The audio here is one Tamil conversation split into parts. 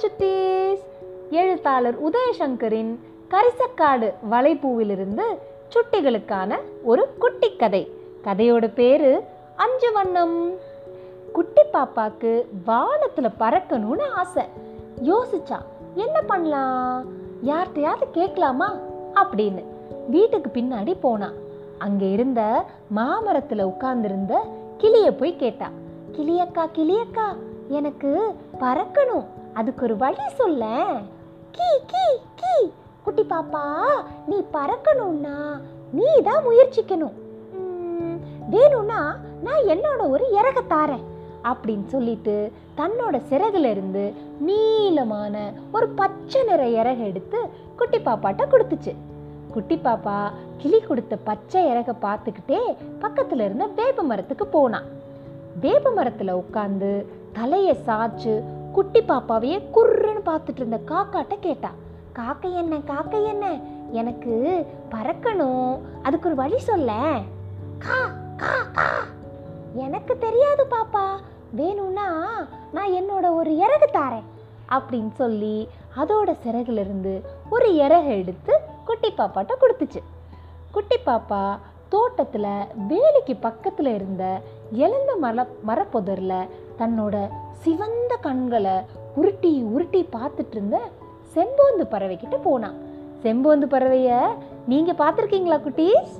சுட்டீஸ் எழுத்தாளர் உதயசங்கரின் கரிசக்காடு வலைப்பூவிலிருந்து சுட்டிகளுக்கான ஒரு குட்டி கதை கதையோட பேரு அஞ்சு வண்ணம் குட்டி பாப்பாக்கு வானத்துல பறக்கணும்னு ஆசை. யோசிச்சா என்ன பண்ணலாம்? யார்கிட்டயாவது கேட்கலாமா? அப்படின்னு வீட்டுக்கு பின்னாடி போனா. அங்க இருந்த மாமரத்துல உட்கார்ந்திருந்த கிளிய போய் கேட்டா. கிளியக்கா கிளியக்கா எனக்கு பறக்கணும். அதுக்கு ஒரு வழி சொல்ல. கீ கீ கீ. குட்டி பாப்பா நீ பறக்கணும்னா நீ தான் முயற்சிக்கணும் வேணும்னா நான் என்னோட ஒரு இறக தாரேன் அப்படின்னு சொல்லிட்டு தன்னோட சிறகுல இருந்து நீளமான ஒரு பச்சை நிற இறகை எடுத்து குட்டி பாப்பாட்ட கொடுத்துச்சு. குட்டி பாப்பா கிளி கொடுத்த பச்சை இறக பார்த்துக்கிட்டே பக்கத்துல இருந்த வேப்ப மரத்துக்கு போனான் வேப்ப மரத்துல உட்காந்து தலையை சாய்ச்சு குட்டி பாப்பாவையே குர்ருன்னு பார்த்துட்டு இருந்த காக்காட்ட கேட்டா காக்கை என்ன காக்கை என்ன? எனக்கு பறக்கணும். அதுக்கு ஒரு வழி சொல்ல. கா கா கா. எனக்கு தெரியாது பாப்பா. வேணும்னா நான் என்னோட ஒரு இறகு தாரேன். அப்படின்னு சொல்லி அதோட சிறகுலேருந்து ஒரு இறகு எடுத்து குட்டி பாப்பாட்ட கொடுத்துச்சு. குட்டி பாப்பா தோட்டத்தில் வேலிக்கு பக்கத்தில் இருந்த எழுந்த மர மரப்பொதரில் தன்னோட சிவந்த கண்களை உருட்டி உருட்டி பார்த்துட்டு இருந்த செம்போந்து பறவைக்கிட்ட போனான். செம்போந்து பறவைய நீங்கள் பார்த்துருக்கீங்களா குட்டீஸ்?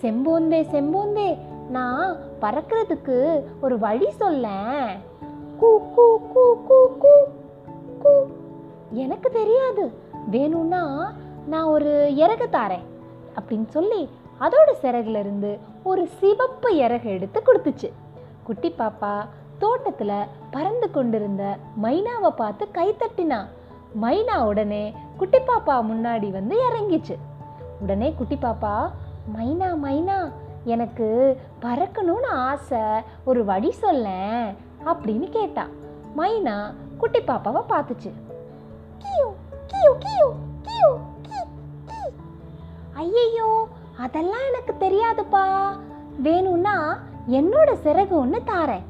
செம்போந்தே செம்போந்தே நான் பறக்கிறதுக்கு ஒரு வழி சொல்லேன். கூ கூ கூ கூ கூ கூ. எனக்கு தெரியாது. வேணும்னா நான் ஒரு இறகு தாரேன் அப்படின்னு சொல்லி அதோட சிறகுல இருந்து ஒரு சிவப்பு இறகு எடுத்து கொடுத்துச்சு. குட்டி பாப்பா தோட்டத்தில் பறந்து கொண்டிருந்த மைனாவை பார்த்து கை தட்டினா. மைனா உடனே குட்டி பாப்பா முன்னாடி வந்து இறங்கிச்சு. உடனே குட்டி பாப்பா மைனா மைனா எனக்கு பறக்கணும்னு ஆசை. ஒரு வழி சொல்லேன் அப்படின்னு கேட்டா. மைனா குட்டி பாப்பாவை பார்த்துச்சு. ஐயையோ அதெல்லாம் எனக்கு தெரியாதுப்பா. வேணும்னா என்னோட சிறகு ஒன்று தாரேன்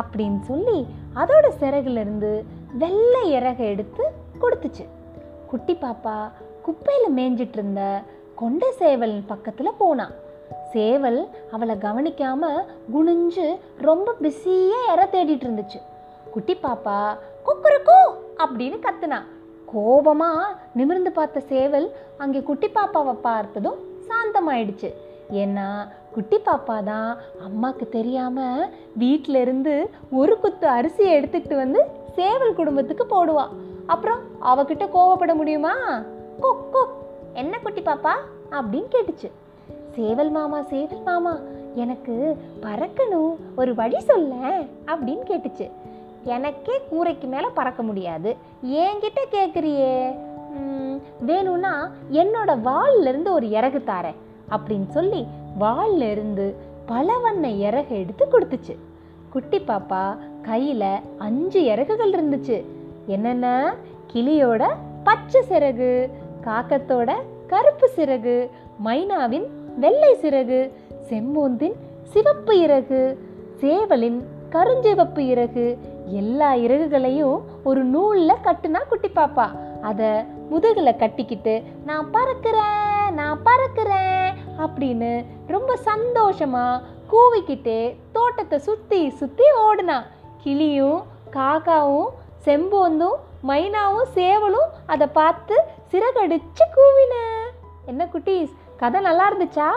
அப்படின்னு சொல்லி அதோட சிறகுலேருந்து வெள்ளை இறகை எடுத்து கொடுத்துச்சு. குட்டி பாப்பா குப்பையில் மேய்ஞ்சிட்டு இருந்த கொண்ட சேவல் பக்கத்தில் போனான் சேவல் அவளை கவனிக்காம குனிஞ்சு ரொம்ப பிஸியாக இற தேடிட்டு இருந்துச்சு குட்டி பாப்பா குக்குருக்கூ அப்படின்னு கத்துனா. கோபமாக நிமிர்ந்து பார்த்த சேவல் அங்கே குட்டி பாப்பாவை பார்த்ததும் சாந்தமாயிடுச்சு. ஏன்னா குட்டி பாப்பா தான் அம்மாவுக்கு தெரியாமல் வீட்டிலேருந்து ஒரு குத்து அரிசியை எடுத்துக்கிட்டு வந்து சேவல் குடும்பத்துக்கு போடுவா. அப்புறம் அவகிட்ட கோவப்பட முடியுமா? கொக் கொக் என்ன குட்டி பாப்பா? அப்படின்னு கேட்டுச்சு. சேவல் மாமா சேவல் மாமா எனக்கு பறக்கணும். ஒரு வழி சொல்ல அப்படின்னு கேட்டுச்சு. எனக்கே கூரைக்கு மேலே பறக்க முடியாது. என்கிட்ட கேட்குறியே வேணும்னா என்னோட வால்ல ஒரு இறகு தாரேன் அப்படின்னு சொல்லி வால்ல இருந்து பல வண்ண இறகு எடுத்து கொடுத்துச்சு. குட்டி பாப்பா கையில் அஞ்சு இறகுகள் இருந்துச்சு. என்னென்ன? கிளியோட பச்சை சிறகு காக்கத்தோட கருப்பு சிறகு மைனாவின் வெள்ளை சிறகு செம்மூந்தின் சிவப்பு இறகு சேவலின் கருஞ்சிவப்பு இறகு எல்லா இறகுகளையும் ஒரு நூலில் கட்டுனா குட்டி பாப்பா. அதை முதுகில் கட்டிக்கிட்டு நான் பறக்கிறேன் நான் பறக்கிறேன் அப்படின்னு ரொம்ப சந்தோஷமாக கூவிக்கிட்டே தோட்டத்தை சுற்றி சுற்றி ஓடுனான் கிளியும் காக்காவும் செம்போந்தும் மைனாவும் சேவலும் அதை பார்த்து சிறகடிச்சு கூவின. என்ன குட்டீஸ் கதை நல்லா இருந்துச்சா?